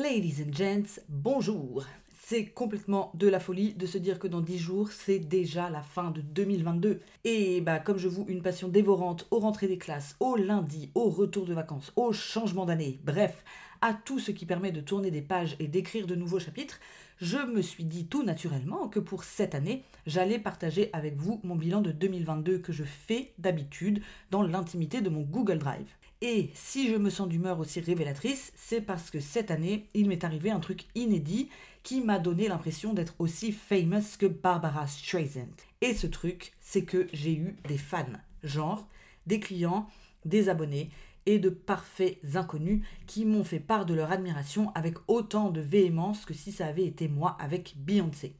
Ladies and gents, bonjour. C'est complètement de la folie de se dire que dans 10 jours, c'est déjà la fin de 2022. Et bah comme je vous une passion dévorante aux rentrées des classes, au lundi, au retour de vacances, au changement d'année, bref, à tout ce qui permet de tourner des pages et d'écrire de nouveaux chapitres, je me suis dit tout naturellement que pour cette année, j'allais partager avec vous mon bilan de 2022 que je fais d'habitude dans l'intimité de mon Google Drive. Et si je me sens d'humeur aussi révélatrice, c'est parce que cette année, il m'est arrivé un truc inédit qui m'a donné l'impression d'être aussi famous que Barbara Streisand. Et ce truc, c'est que j'ai eu des fans, genre des clients, des abonnés et de parfaits inconnus qui m'ont fait part de leur admiration avec autant de véhémence que si ça avait été moi avec Beyoncé.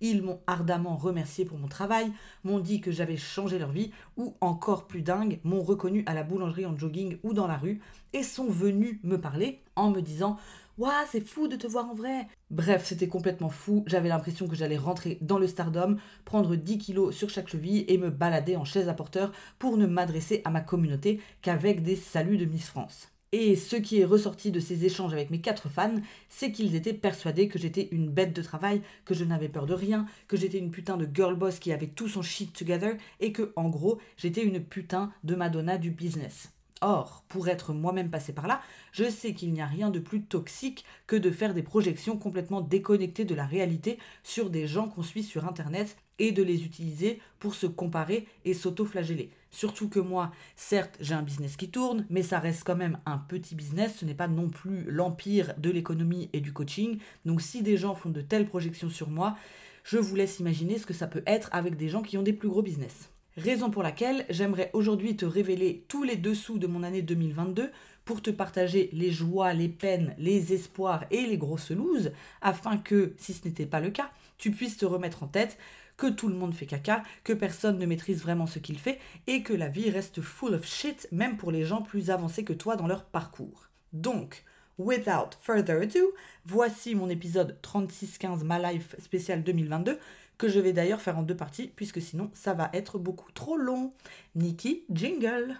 Ils m'ont ardemment remercié pour mon travail, m'ont dit que j'avais changé leur vie, ou encore plus dingue, m'ont reconnu à la boulangerie en jogging ou dans la rue, et sont venus me parler en me disant Waouh, c'est fou de te voir en vrai Bref, c'était complètement fou. J'avais l'impression que j'allais rentrer dans le stardom, prendre 10 kilos sur chaque cheville et me balader en chaise à porteur pour ne m'adresser à ma communauté qu'avec des saluts de Miss France. Et ce qui est ressorti de ces échanges avec mes quatre fans, c'est qu'ils étaient persuadés que j'étais une bête de travail, que je n'avais peur de rien, que j'étais une putain de girl boss qui avait tout son shit together et que, en gros, j'étais une putain de Madonna du business. Or, pour être moi-même passé par là, je sais qu'il n'y a rien de plus toxique que de faire des projections complètement déconnectées de la réalité sur des gens qu'on suit sur Internet et de les utiliser pour se comparer et s'auto-flageller. Surtout que moi, certes, j'ai un business qui tourne, mais ça reste quand même un petit business, ce n'est pas non plus l'empire de l'économie et du coaching. Donc si des gens font de telles projections sur moi, je vous laisse imaginer ce que ça peut être avec des gens qui ont des plus gros business. Raison pour laquelle j'aimerais aujourd'hui te révéler tous les dessous de mon année 2022 pour te partager les joies, les peines, les espoirs et les grosses looses, afin que, si ce n'était pas le cas, tu puisses te remettre en tête que tout le monde fait caca, que personne ne maîtrise vraiment ce qu'il fait et que la vie reste full of shit même pour les gens plus avancés que toi dans leur parcours. Donc, without further ado, voici mon épisode 3615 My Life spécial 2022 que je vais d'ailleurs faire en deux parties, puisque sinon ça va être beaucoup trop long. Nikki, jingle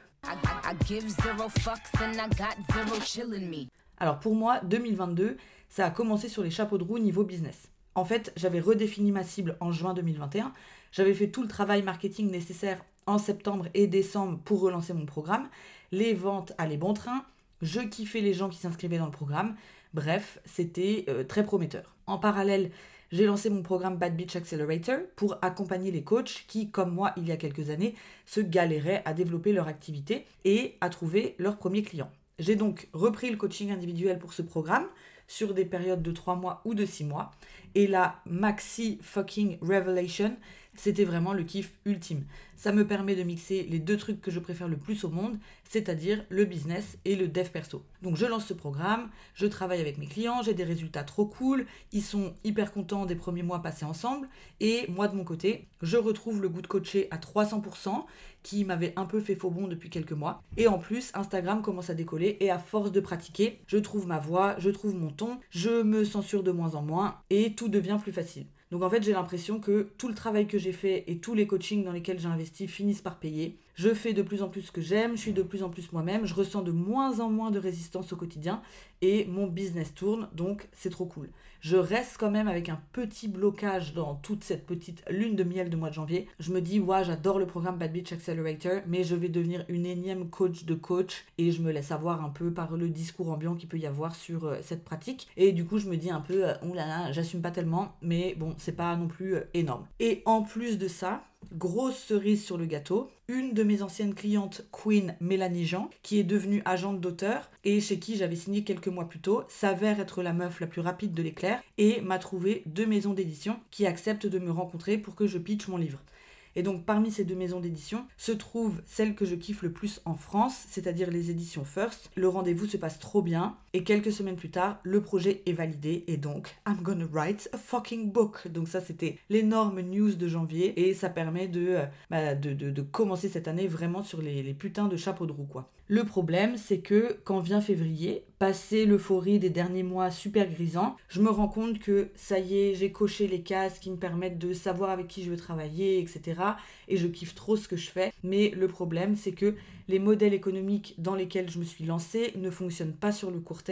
Alors pour moi, 2022, ça a commencé sur les chapeaux de roue niveau business. En fait, j'avais redéfini ma cible en juin 2021, j'avais fait tout le travail marketing nécessaire en septembre et décembre pour relancer mon programme, les ventes allaient bon train, je kiffais les gens qui s'inscrivaient dans le programme, bref, c'était euh, très prometteur. En parallèle, j'ai lancé mon programme Bad Beach Accelerator pour accompagner les coachs qui, comme moi il y a quelques années, se galéraient à développer leur activité et à trouver leurs premiers clients. J'ai donc repris le coaching individuel pour ce programme sur des périodes de 3 mois ou de 6 mois. Et la maxi fucking revelation, c'était vraiment le kiff ultime. Ça me permet de mixer les deux trucs que je préfère le plus au monde, c'est-à-dire le business et le dev perso. Donc je lance ce programme, je travaille avec mes clients, j'ai des résultats trop cool, ils sont hyper contents des premiers mois passés ensemble, et moi de mon côté, je retrouve le goût de coacher à 300%, qui m'avait un peu fait faux bon depuis quelques mois. Et en plus, Instagram commence à décoller, et à force de pratiquer, je trouve ma voix, je trouve mon ton, je me censure de moins en moins, et tout devient plus facile. Donc en fait, j'ai l'impression que tout le travail que j'ai fait et tous les coachings dans lesquels j'ai investi finissent par payer. Je fais de plus en plus ce que j'aime, je suis de plus en plus moi-même, je ressens de moins en moins de résistance au quotidien et mon business tourne, donc c'est trop cool. Je reste quand même avec un petit blocage dans toute cette petite lune de miel de mois de janvier. Je me dis, ouais, j'adore le programme Bad Beach Accelerator, mais je vais devenir une énième coach de coach et je me laisse avoir un peu par le discours ambiant qu'il peut y avoir sur euh, cette pratique. Et du coup, je me dis un peu, oh là là, j'assume pas tellement, mais bon, c'est pas non plus euh, énorme. Et en plus de ça, grosse cerise sur le gâteau, une de mes anciennes clientes, Queen Mélanie Jean, qui est devenue agente d'auteur et chez qui j'avais signé quelques mois plus tôt, s'avère être la meuf la plus rapide de l'éclair et m'a trouvé deux maisons d'édition qui acceptent de me rencontrer pour que je pitch mon livre. Et donc parmi ces deux maisons d'édition se trouve celle que je kiffe le plus en France, c'est-à-dire les éditions First. Le rendez-vous se passe trop bien et quelques semaines plus tard, le projet est validé et donc I'm gonna write a fucking book. Donc ça c'était l'énorme news de janvier et ça permet de, euh, bah, de, commencer cette année vraiment sur les, les putains de chapeaux de roue quoi. Le problème, c'est que quand vient février, passé l'euphorie des derniers mois super grisants, je me rends compte que ça y est, j'ai coché les cases qui me permettent de savoir avec qui je veux travailler, etc. Et je kiffe trop ce que je fais. Mais le problème, c'est que les modèles économiques dans lesquels je me suis lancée ne fonctionnent pas sur le court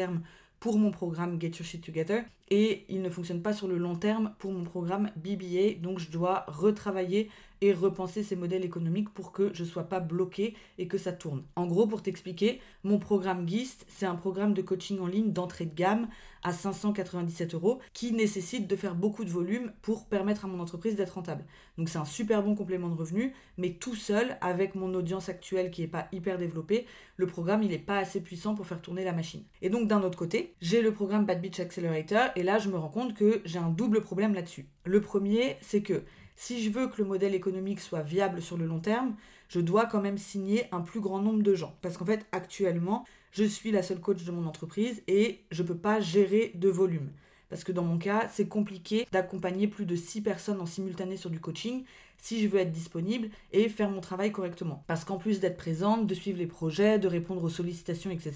pour mon programme Get Your Shit Together et il ne fonctionne pas sur le long terme pour mon programme BBA. Donc je dois retravailler et repenser ces modèles économiques pour que je ne sois pas bloqué et que ça tourne. En gros, pour t'expliquer, mon programme GIST, c'est un programme de coaching en ligne d'entrée de gamme à 597 euros qui nécessite de faire beaucoup de volume pour permettre à mon entreprise d'être rentable. Donc c'est un super bon complément de revenu, mais tout seul, avec mon audience actuelle qui n'est pas hyper développée, le programme il n'est pas assez puissant pour faire tourner la machine. Et donc d'un autre côté, j'ai le programme Bad Beach Accelerator et là je me rends compte que j'ai un double problème là-dessus. Le premier, c'est que si je veux que le modèle économique soit viable sur le long terme, je dois quand même signer un plus grand nombre de gens. Parce qu'en fait, actuellement, je suis la seule coach de mon entreprise et je ne peux pas gérer de volume. Parce que dans mon cas, c'est compliqué d'accompagner plus de 6 personnes en simultané sur du coaching si je veux être disponible et faire mon travail correctement. Parce qu'en plus d'être présente, de suivre les projets, de répondre aux sollicitations, etc.,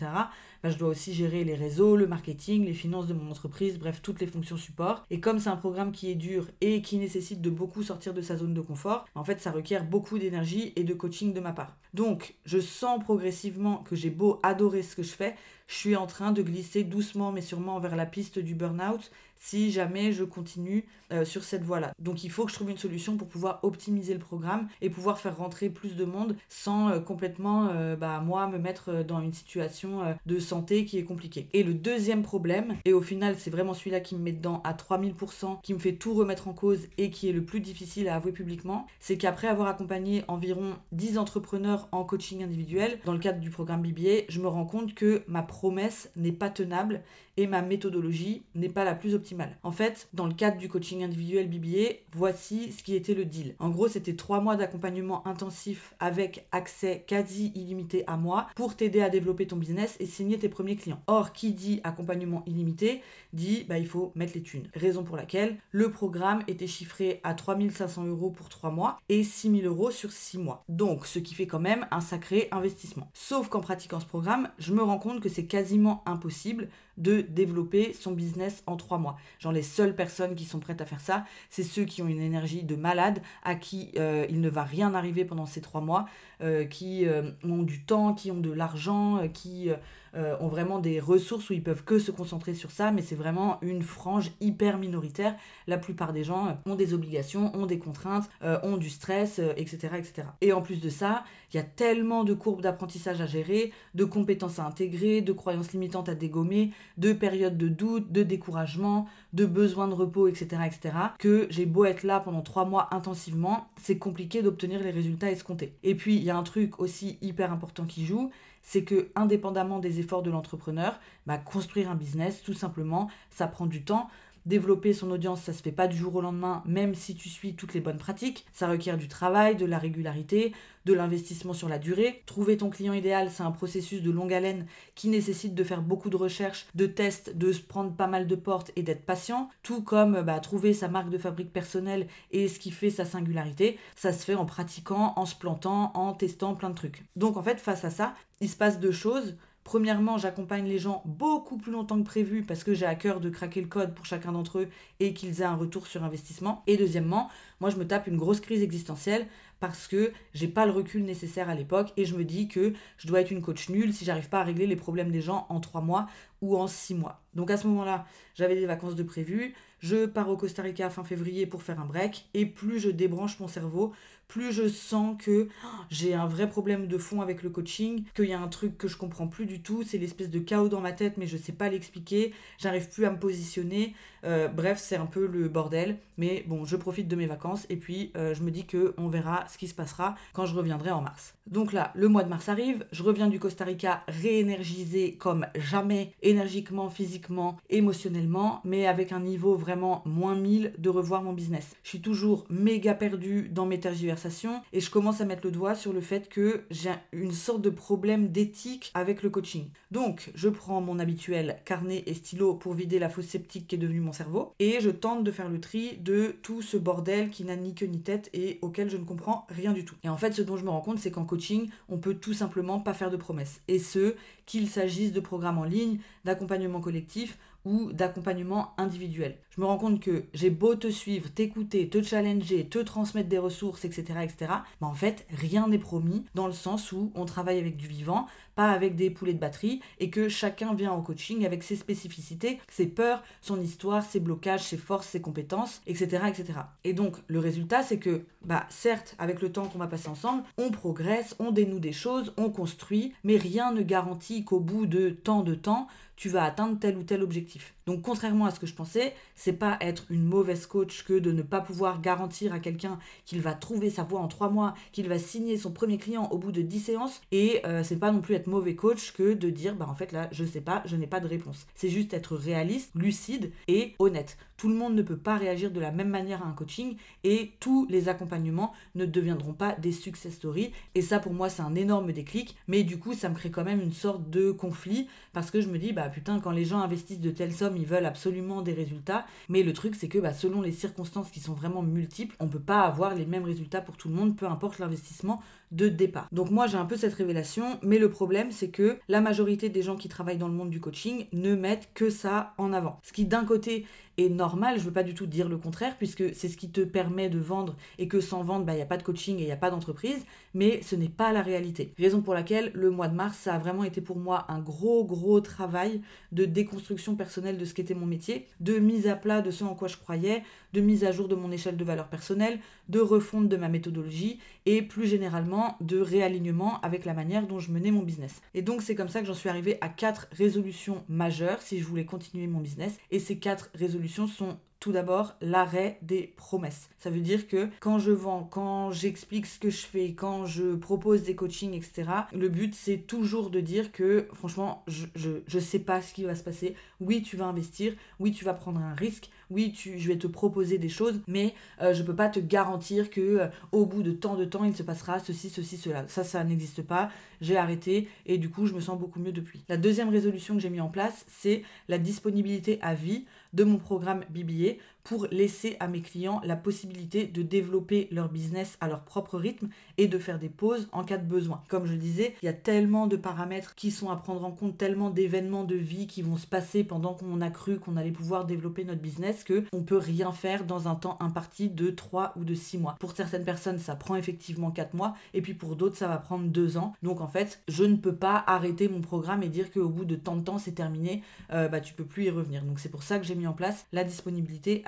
bah, je dois aussi gérer les réseaux, le marketing, les finances de mon entreprise, bref, toutes les fonctions support. Et comme c'est un programme qui est dur et qui nécessite de beaucoup sortir de sa zone de confort, en fait, ça requiert beaucoup d'énergie et de coaching de ma part. Donc, je sens progressivement que j'ai beau adorer ce que je fais, je suis en train de glisser doucement mais sûrement vers la piste du burn-out. Si jamais je continue euh, sur cette voie-là. Donc il faut que je trouve une solution pour pouvoir optimiser le programme et pouvoir faire rentrer plus de monde sans euh, complètement, euh, bah, moi, me mettre dans une situation de santé qui est compliquée. Et le deuxième problème, et au final c'est vraiment celui-là qui me met dedans à 3000%, qui me fait tout remettre en cause et qui est le plus difficile à avouer publiquement, c'est qu'après avoir accompagné environ 10 entrepreneurs en coaching individuel, dans le cadre du programme BBA, je me rends compte que ma promesse n'est pas tenable et ma méthodologie n'est pas la plus optimale. En fait, dans le cadre du coaching individuel BBA, voici ce qui était le deal. En gros, c'était trois mois d'accompagnement intensif avec accès quasi illimité à moi pour t'aider à développer ton business et signer tes premiers clients. Or, qui dit accompagnement illimité dit bah il faut mettre les thunes. Raison pour laquelle le programme était chiffré à 3500 euros pour trois mois et 6000 euros sur six mois. Donc, ce qui fait quand même un sacré investissement. Sauf qu'en pratiquant ce programme, je me rends compte que c'est quasiment impossible de développer son business en trois mois. Genre les seules personnes qui sont prêtes à faire ça, c'est ceux qui ont une énergie de malade, à qui euh, il ne va rien arriver pendant ces trois mois, euh, qui euh, ont du temps, qui ont de l'argent, qui euh, ont vraiment des ressources où ils peuvent que se concentrer sur ça, mais c'est vraiment une frange hyper minoritaire. La plupart des gens ont des obligations, ont des contraintes, euh, ont du stress, etc., euh, etc. Et en plus de ça, il y a tellement de courbes d'apprentissage à gérer, de compétences à intégrer, de croyances limitantes à dégommer, de périodes de doute, de découragement, de besoins de repos, etc., etc., que j'ai beau être là pendant trois mois intensivement, c'est compliqué d'obtenir les résultats escomptés. Et puis, il y a un truc aussi hyper important qui joue, c'est que indépendamment des efforts de l'entrepreneur, bah, construire un business, tout simplement, ça prend du temps. Développer son audience, ça se fait pas du jour au lendemain, même si tu suis toutes les bonnes pratiques. Ça requiert du travail, de la régularité, de l'investissement sur la durée. Trouver ton client idéal, c'est un processus de longue haleine qui nécessite de faire beaucoup de recherches, de tests, de se prendre pas mal de portes et d'être patient. Tout comme bah, trouver sa marque de fabrique personnelle et ce qui fait sa singularité, ça se fait en pratiquant, en se plantant, en testant plein de trucs. Donc en fait, face à ça, il se passe deux choses. Premièrement, j'accompagne les gens beaucoup plus longtemps que prévu parce que j'ai à cœur de craquer le code pour chacun d'entre eux et qu'ils aient un retour sur investissement. Et deuxièmement, moi je me tape une grosse crise existentielle parce que j'ai pas le recul nécessaire à l'époque et je me dis que je dois être une coach nulle si j'arrive pas à régler les problèmes des gens en trois mois ou en six mois. Donc à ce moment-là, j'avais des vacances de prévu, je pars au Costa Rica fin février pour faire un break. Et plus je débranche mon cerveau, plus je sens que oh, j'ai un vrai problème de fond avec le coaching, qu'il y a un truc que je comprends plus du tout, c'est l'espèce de chaos dans ma tête mais je sais pas l'expliquer, j'arrive plus à me positionner, euh, bref c'est un peu le bordel, mais bon je profite de mes vacances et puis euh, je me dis que on verra ce qui se passera quand je reviendrai en mars. Donc là le mois de mars arrive, je reviens du Costa Rica réénergisé comme jamais, énergiquement, physiquement, émotionnellement, mais avec un niveau vraiment moins 1000 de revoir mon business. Je suis toujours méga perdu dans mes tergiversations et je commence à mettre le doigt sur le fait que j'ai une sorte de problème d'éthique avec le coaching. Donc, je prends mon habituel carnet et stylo pour vider la fosse sceptique qui est devenue mon cerveau et je tente de faire le tri de tout ce bordel qui n'a ni queue ni tête et auquel je ne comprends rien du tout. Et en fait, ce dont je me rends compte, c'est qu'en coaching, on peut tout simplement pas faire de promesses. Et ce, qu'il s'agisse de programmes en ligne, d'accompagnement collectif ou d'accompagnement individuel. Je me rends compte que j'ai beau te suivre, t'écouter, te challenger, te transmettre des ressources, etc., etc. Mais en fait, rien n'est promis dans le sens où on travaille avec du vivant, pas avec des poulets de batterie, et que chacun vient au coaching avec ses spécificités, ses peurs, son histoire, ses blocages, ses forces, ses compétences, etc. etc. Et donc le résultat, c'est que, bah certes, avec le temps qu'on va passer ensemble, on progresse, on dénoue des choses, on construit, mais rien ne garantit qu'au bout de tant de temps, tu vas atteindre tel ou tel objectif. Donc contrairement à ce que je pensais, c'est pas être une mauvaise coach que de ne pas pouvoir garantir à quelqu'un qu'il va trouver sa voie en trois mois, qu'il va signer son premier client au bout de 10 séances, et euh, c'est pas non plus être mauvais coach que de dire bah en fait là je sais pas, je n'ai pas de réponse. C'est juste être réaliste, lucide et honnête. Tout le monde ne peut pas réagir de la même manière à un coaching et tous les accompagnements ne deviendront pas des success stories. Et ça pour moi c'est un énorme déclic, mais du coup ça me crée quand même une sorte de conflit parce que je me dis bah putain quand les gens investissent de telles sommes ils veulent absolument des résultats, mais le truc c'est que bah, selon les circonstances qui sont vraiment multiples, on peut pas avoir les mêmes résultats pour tout le monde, peu importe l'investissement de départ. Donc moi j'ai un peu cette révélation, mais le problème c'est que la majorité des gens qui travaillent dans le monde du coaching ne mettent que ça en avant. Ce qui d'un côté est normal, je veux pas du tout dire le contraire, puisque c'est ce qui te permet de vendre et que sans vendre, il bah, n'y a pas de coaching et il n'y a pas d'entreprise, mais ce n'est pas la réalité. Raison pour laquelle le mois de mars, ça a vraiment été pour moi un gros, gros travail de déconstruction personnelle de ce qu'était mon métier, de mise à plat de ce en quoi je croyais, de mise à jour de mon échelle de valeur personnelle, de refonte de ma méthodologie et plus généralement de réalignement avec la manière dont je menais mon business. Et donc c'est comme ça que j'en suis arrivée à quatre résolutions majeures si je voulais continuer mon business. Et ces quatre résolutions sont tout d'abord l'arrêt des promesses. Ça veut dire que quand je vends, quand j'explique ce que je fais, quand je propose des coachings, etc., le but c'est toujours de dire que franchement, je, je, sais pas ce qui va se passer. Oui, tu vas investir, oui, tu vas prendre un risque, oui, tu, je vais te proposer des choses, mais euh, je peux pas te garantir que euh, au bout de tant de temps, il se passera ceci, ceci, cela. Ça, ça n'existe pas. J'ai arrêté et du coup, je me sens beaucoup mieux depuis. La deuxième résolution que j'ai mis en place, c'est la disponibilité à vie de mon programme BBA pour laisser à mes clients la possibilité de développer leur business à leur propre rythme et de faire des pauses en cas de besoin. Comme je le disais, il y a tellement de paramètres qui sont à prendre en compte, tellement d'événements de vie qui vont se passer pendant qu'on a cru qu'on allait pouvoir développer notre business que on peut rien faire dans un temps imparti de 3 ou de 6 mois. Pour certaines personnes, ça prend effectivement 4 mois et puis pour d'autres, ça va prendre 2 ans. Donc en fait, je ne peux pas arrêter mon programme et dire qu'au bout de tant de temps, c'est terminé, euh, bah tu peux plus y revenir. Donc c'est pour ça que j'ai mis en place la disponibilité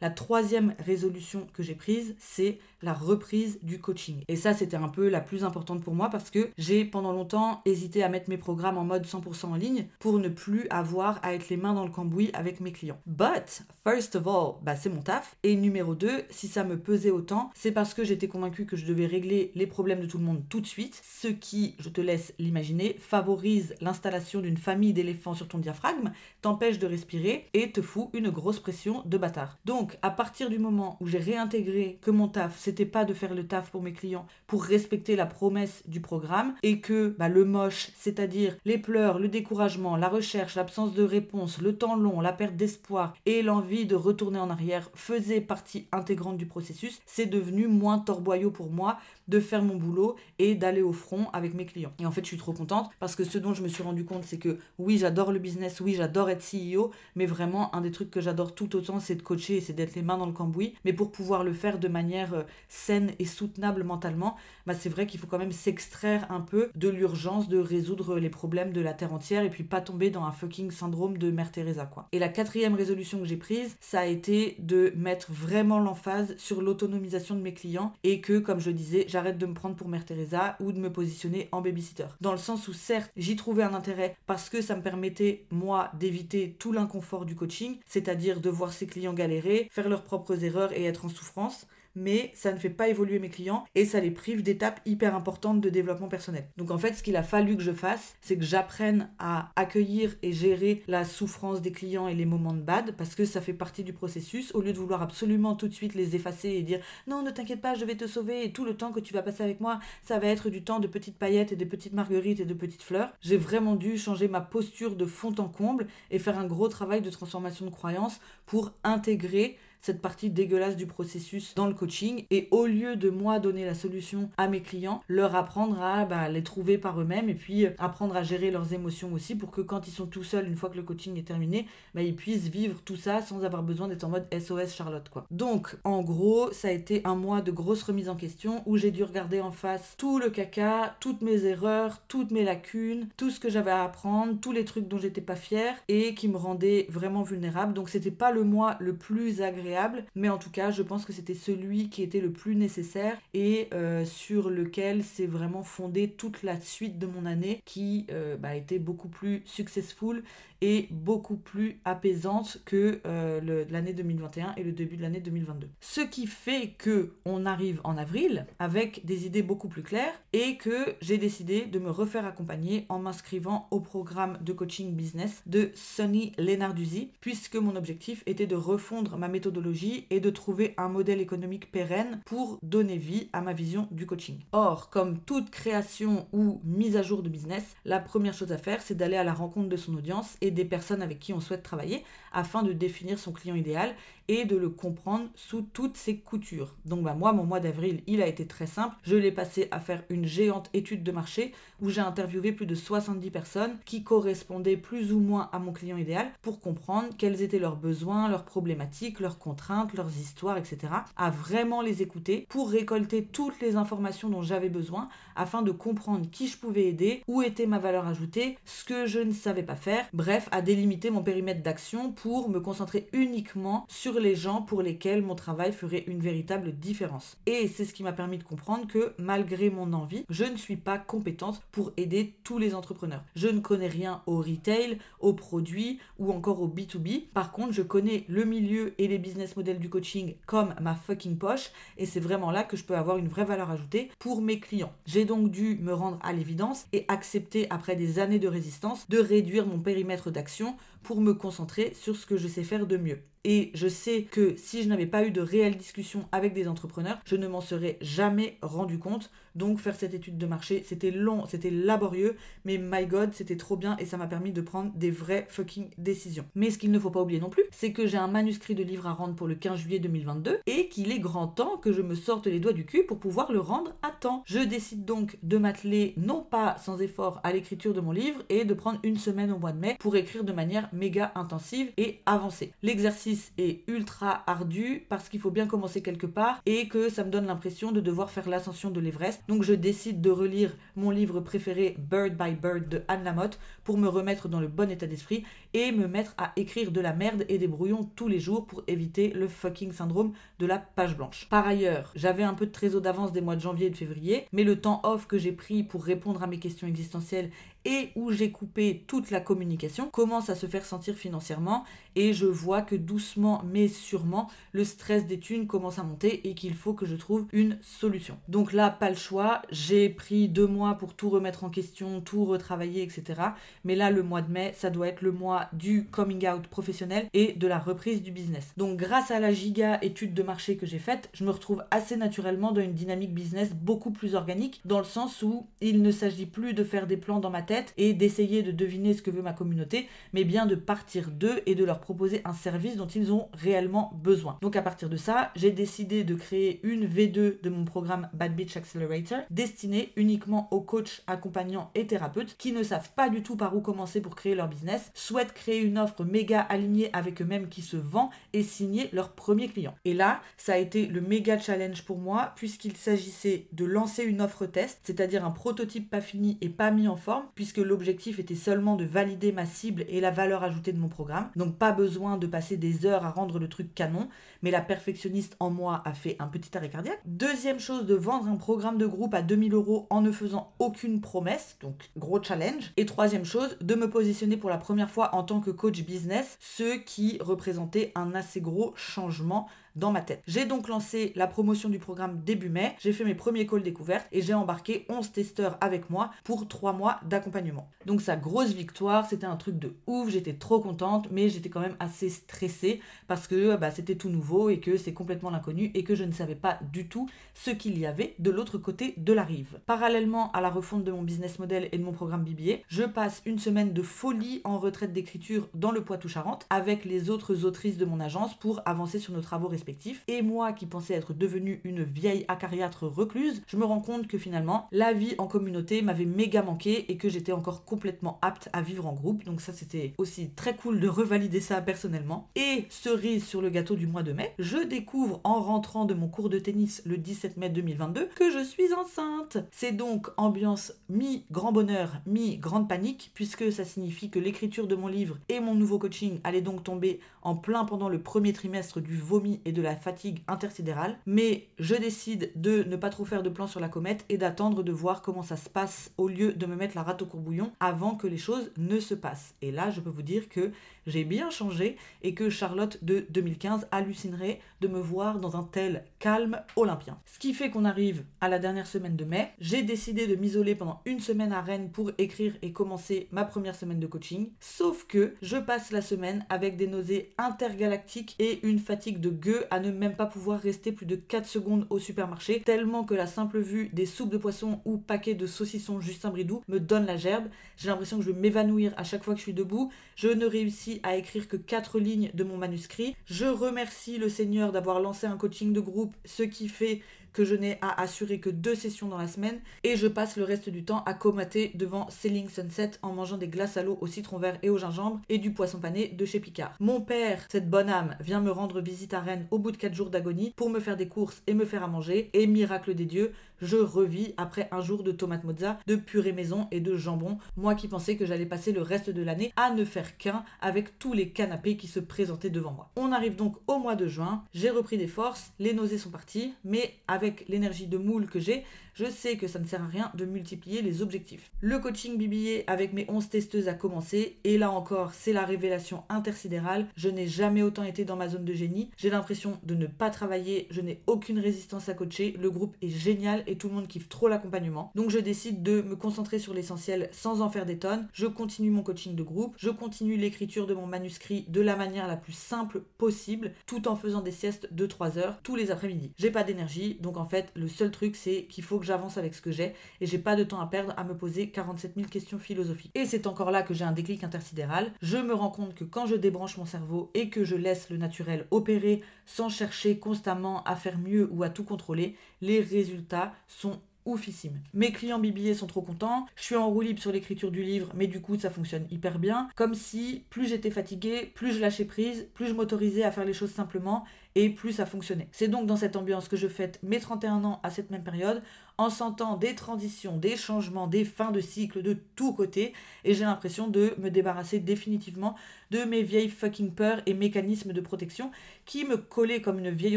La troisième résolution que j'ai prise, c'est la reprise du coaching. Et ça, c'était un peu la plus importante pour moi parce que j'ai pendant longtemps hésité à mettre mes programmes en mode 100% en ligne pour ne plus avoir à être les mains dans le cambouis avec mes clients. But, first of all, bah, c'est mon taf. Et numéro 2, si ça me pesait autant, c'est parce que j'étais convaincue que je devais régler les problèmes de tout le monde tout de suite, ce qui, je te laisse l'imaginer, favorise l'installation d'une famille d'éléphants sur ton diaphragme, t'empêche de respirer et te fout une grosse pression de bâtard. Donc, à partir du moment où j'ai réintégré que mon taf, c'était pas de faire le taf pour mes clients, pour respecter la promesse du programme, et que bah, le moche, c'est-à-dire les pleurs, le découragement, la recherche, l'absence de réponse, le temps long, la perte d'espoir et l'envie de retourner en arrière faisait partie intégrante du processus, c'est devenu moins torboyau pour moi de faire mon boulot et d'aller au front avec mes clients. Et en fait, je suis trop contente parce que ce dont je me suis rendu compte, c'est que oui, j'adore le business, oui, j'adore être CEO, mais vraiment, un des trucs que j'adore tout autant, c'est de coacher et c'est d'être les mains dans le cambouis. Mais pour pouvoir le faire de manière euh, saine et soutenable mentalement, bah, c'est vrai qu'il faut quand même s'extraire un peu de l'urgence de résoudre les problèmes de la terre entière et puis pas tomber dans un fucking syndrome de Mère Teresa, quoi. Et la quatrième résolution que j'ai prise, ça a été de mettre vraiment l'emphase sur l'autonomisation de mes clients et que, comme je disais, j'arrête de me prendre pour Mère Teresa ou de me positionner en babysitter. Dans le sens où certes, j'y trouvais un intérêt parce que ça me permettait, moi, d'éviter tout l'inconfort du coaching, c'est-à-dire de voir ses clients galérer, faire leurs propres erreurs et être en souffrance mais ça ne fait pas évoluer mes clients et ça les prive d'étapes hyper importantes de développement personnel. Donc en fait, ce qu'il a fallu que je fasse, c'est que j'apprenne à accueillir et gérer la souffrance des clients et les moments de bad parce que ça fait partie du processus au lieu de vouloir absolument tout de suite les effacer et dire non, ne t'inquiète pas, je vais te sauver et tout le temps que tu vas passer avec moi, ça va être du temps de petites paillettes et de petites marguerites et de petites fleurs. J'ai vraiment dû changer ma posture de fond en comble et faire un gros travail de transformation de croyance pour intégrer cette partie dégueulasse du processus dans le coaching et au lieu de moi donner la solution à mes clients, leur apprendre à bah, les trouver par eux-mêmes et puis apprendre à gérer leurs émotions aussi pour que quand ils sont tout seuls, une fois que le coaching est terminé, bah, ils puissent vivre tout ça sans avoir besoin d'être en mode SOS Charlotte quoi. Donc en gros, ça a été un mois de grosse remise en question où j'ai dû regarder en face tout le caca, toutes mes erreurs, toutes mes lacunes, tout ce que j'avais à apprendre, tous les trucs dont j'étais pas fière et qui me rendaient vraiment vulnérable. Donc c'était pas le mois le plus agréable, mais en tout cas, je pense que c'était celui qui était le plus nécessaire et euh, sur lequel s'est vraiment fondée toute la suite de mon année qui euh, bah, était beaucoup plus successful et beaucoup plus apaisante que euh, l'année 2021 et le début de l'année 2022. Ce qui fait que on arrive en avril avec des idées beaucoup plus claires et que j'ai décidé de me refaire accompagner en m'inscrivant au programme de coaching business de Sonny Lenarduzzi puisque mon objectif était de refondre ma méthodologie et de trouver un modèle économique pérenne pour donner vie à ma vision du coaching. Or, comme toute création ou mise à jour de business, la première chose à faire, c'est d'aller à la rencontre de son audience des personnes avec qui on souhaite travailler afin de définir son client idéal et de le comprendre sous toutes ses coutures. Donc bah, moi, mon mois d'avril, il a été très simple. Je l'ai passé à faire une géante étude de marché où j'ai interviewé plus de 70 personnes qui correspondaient plus ou moins à mon client idéal pour comprendre quels étaient leurs besoins, leurs problématiques, leurs contraintes, leurs histoires, etc. À vraiment les écouter pour récolter toutes les informations dont j'avais besoin afin de comprendre qui je pouvais aider, où était ma valeur ajoutée, ce que je ne savais pas faire, bref, à délimiter mon périmètre d'action pour me concentrer uniquement sur les gens pour lesquels mon travail ferait une véritable différence. Et c'est ce qui m'a permis de comprendre que malgré mon envie, je ne suis pas compétente pour aider tous les entrepreneurs. Je ne connais rien au retail, aux produits ou encore au B2B. Par contre, je connais le milieu et les business models du coaching comme ma fucking poche et c'est vraiment là que je peux avoir une vraie valeur ajoutée pour mes clients. J'ai donc dû me rendre à l'évidence et accepter après des années de résistance de réduire mon périmètre d'action pour me concentrer sur ce que je sais faire de mieux. Et je sais que si je n'avais pas eu de réelles discussions avec des entrepreneurs, je ne m'en serais jamais rendu compte. Donc faire cette étude de marché, c'était long, c'était laborieux, mais my god, c'était trop bien et ça m'a permis de prendre des vraies fucking décisions. Mais ce qu'il ne faut pas oublier non plus, c'est que j'ai un manuscrit de livre à rendre pour le 15 juillet 2022 et qu'il est grand temps que je me sorte les doigts du cul pour pouvoir le rendre à temps. Je décide donc de m'atteler non pas sans effort à l'écriture de mon livre et de prendre une semaine au mois de mai pour écrire de manière méga intensive et avancée. L'exercice est ultra ardu parce qu'il faut bien commencer quelque part et que ça me donne l'impression de devoir faire l'ascension de l'Everest. Donc je décide de relire mon livre préféré Bird by Bird de Anne Lamotte pour me remettre dans le bon état d'esprit et me mettre à écrire de la merde et des brouillons tous les jours pour éviter le fucking syndrome de la page blanche. Par ailleurs, j'avais un peu de trésor d'avance des mois de janvier et de février, mais le temps off que j'ai pris pour répondre à mes questions existentielles et où j'ai coupé toute la communication commence à se faire sentir financièrement et je vois que doucement mais sûrement le stress des thunes commence à monter et qu'il faut que je trouve une solution. Donc là, pas le choix, j'ai pris deux mois pour tout remettre en question, tout retravailler, etc. Mais là, le mois de mai, ça doit être le mois du coming out professionnel et de la reprise du business. Donc grâce à la giga étude de marché que j'ai faite, je me retrouve assez naturellement dans une dynamique business beaucoup plus organique dans le sens où il ne s'agit plus de faire des plans dans ma tête et d'essayer de deviner ce que veut ma communauté, mais bien de partir d'eux et de leur proposer un service dont ils ont réellement besoin. Donc à partir de ça, j'ai décidé de créer une V2 de mon programme Bad Bitch Accelerator destinée uniquement aux coachs, accompagnants et thérapeutes qui ne savent pas du tout par où commencer pour créer leur business, souhaitent créer une offre méga alignée avec eux-mêmes qui se vend et signer leur premier client. Et là, ça a été le méga challenge pour moi puisqu'il s'agissait de lancer une offre test, c'est-à-dire un prototype pas fini et pas mis en forme, l'objectif était seulement de valider ma cible et la valeur ajoutée de mon programme. Donc pas besoin de passer des heures à rendre le truc canon, mais la perfectionniste en moi a fait un petit arrêt cardiaque. Deuxième chose, de vendre un programme de groupe à 2000 euros en ne faisant aucune promesse, donc gros challenge. Et troisième chose, de me positionner pour la première fois en tant que coach business, ce qui représentait un assez gros changement dans ma tête. J'ai donc lancé la promotion du programme début mai, j'ai fait mes premiers calls découvertes et j'ai embarqué 11 testeurs avec moi pour 3 mois d'accompagnement. Donc sa grosse victoire, c'était un truc de ouf, j'étais trop contente, mais j'étais quand même assez stressée parce que bah, c'était tout nouveau et que c'est complètement l'inconnu et que je ne savais pas du tout ce qu'il y avait de l'autre côté de la rive. Parallèlement à la refonte de mon business model et de mon programme BBA, je passe une semaine de folie en retraite d'écriture dans le Poitou-Charentes avec les autres autrices de mon agence pour avancer sur nos travaux respectifs. Et moi qui pensais être devenue une vieille acariâtre recluse, je me rends compte que finalement la vie en communauté m'avait méga manqué et que j'étais encore complètement apte à vivre en groupe. Donc ça c'était aussi très cool de revalider ça personnellement. Et cerise sur le gâteau du mois de mai, je découvre en rentrant de mon cours de tennis le 17 mai 2022 que je suis enceinte. C'est donc ambiance mi-grand bonheur, mi-grande panique, puisque ça signifie que l'écriture de mon livre et mon nouveau coaching allaient donc tomber en plein pendant le premier trimestre du vomi et de la fatigue intersidérale. Mais je décide de ne pas trop faire de plans sur la comète et d'attendre de voir comment ça se passe au lieu de me mettre la rate au courbouillon avant que les choses ne se passent. Et là, je peux vous dire que j'ai bien changé et que Charlotte de 2015 hallucinerait de me voir dans un tel calme olympien. Ce qui fait qu'on arrive à la dernière semaine de mai. J'ai décidé de m'isoler pendant une semaine à Rennes pour écrire et commencer ma première semaine de coaching. Sauf que je passe la semaine avec des nausées intergalactiques et une fatigue de gueux à ne même pas pouvoir rester plus de 4 secondes au supermarché, tellement que la simple vue des soupes de poisson ou paquets de saucissons Justin Bridou me donne la gerbe. J'ai l'impression que je vais m'évanouir à chaque fois que je suis debout. Je ne réussis à écrire que 4 lignes de mon manuscrit. Je remercie le Seigneur d'avoir lancé un coaching de groupe, ce qui fait que je n'ai à assurer que deux sessions dans la semaine et je passe le reste du temps à comater devant Selling Sunset en mangeant des glaces à l'eau au citron vert et au gingembre et du poisson pané de chez Picard. Mon père, cette bonne âme, vient me rendre visite à Rennes au bout de 4 jours d'agonie pour me faire des courses et me faire à manger et miracle des dieux, je revis après un jour de tomate mozza, de purée maison et de jambon, moi qui pensais que j'allais passer le reste de l'année à ne faire qu'un avec tous les canapés qui se présentaient devant moi. On arrive donc au mois de juin, j'ai repris des forces, les nausées sont parties, mais avec l'énergie de moule que j'ai, je sais que ça ne sert à rien de multiplier les objectifs. Le coaching BBA avec mes 11 testeuses a commencé et là encore, c'est la révélation intersidérale. Je n'ai jamais autant été dans ma zone de génie. J'ai l'impression de ne pas travailler, je n'ai aucune résistance à coacher. Le groupe est génial et tout le monde kiffe trop l'accompagnement. Donc je décide de me concentrer sur l'essentiel sans en faire des tonnes. Je continue mon coaching de groupe, je continue l'écriture de mon manuscrit de la manière la plus simple possible tout en faisant des siestes de 3 heures tous les après-midi. J'ai pas d'énergie, donc en fait, le seul truc c'est qu'il faut que j'avance avec ce que j'ai et j'ai pas de temps à perdre à me poser 47 000 questions philosophiques. Et c'est encore là que j'ai un déclic intersidéral. Je me rends compte que quand je débranche mon cerveau et que je laisse le naturel opérer sans chercher constamment à faire mieux ou à tout contrôler, les résultats sont oufissime. Mes clients bibillés sont trop contents, je suis en roue libre sur l'écriture du livre, mais du coup ça fonctionne hyper bien. Comme si plus j'étais fatiguée, plus je lâchais prise, plus je m'autorisais à faire les choses simplement et plus ça fonctionnait. C'est donc dans cette ambiance que je fête mes 31 ans à cette même période, en sentant des transitions, des changements, des fins de cycle de tous côtés, et j'ai l'impression de me débarrasser définitivement de mes vieilles fucking peurs et mécanismes de protection qui me collaient comme une vieille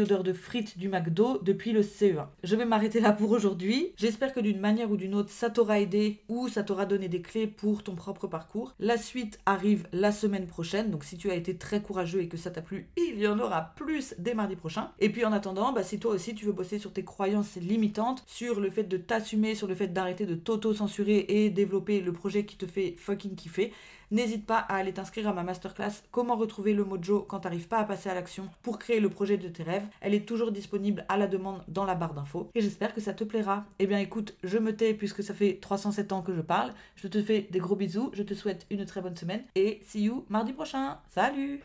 odeur de frites du McDo depuis le CE1. Je vais m'arrêter là pour aujourd'hui. J'espère que d'une manière ou d'une autre, ça t'aura aidé ou ça t'aura donné des clés pour ton propre parcours. La suite arrive la semaine prochaine, donc si tu as été très courageux et que ça t'a plu, il y en aura plus mardi prochain. Et puis en attendant, bah, si toi aussi tu veux bosser sur tes croyances limitantes, sur le fait de t'assumer, sur le fait d'arrêter de t'auto-censurer et développer le projet qui te fait fucking kiffer, n'hésite pas à aller t'inscrire à ma masterclass Comment retrouver le mojo quand t'arrives pas à passer à l'action pour créer le projet de tes rêves. Elle est toujours disponible à la demande dans la barre d'infos et j'espère que ça te plaira. Eh bien écoute, je me tais puisque ça fait 307 ans que je parle. Je te fais des gros bisous, je te souhaite une très bonne semaine et see you mardi prochain. Salut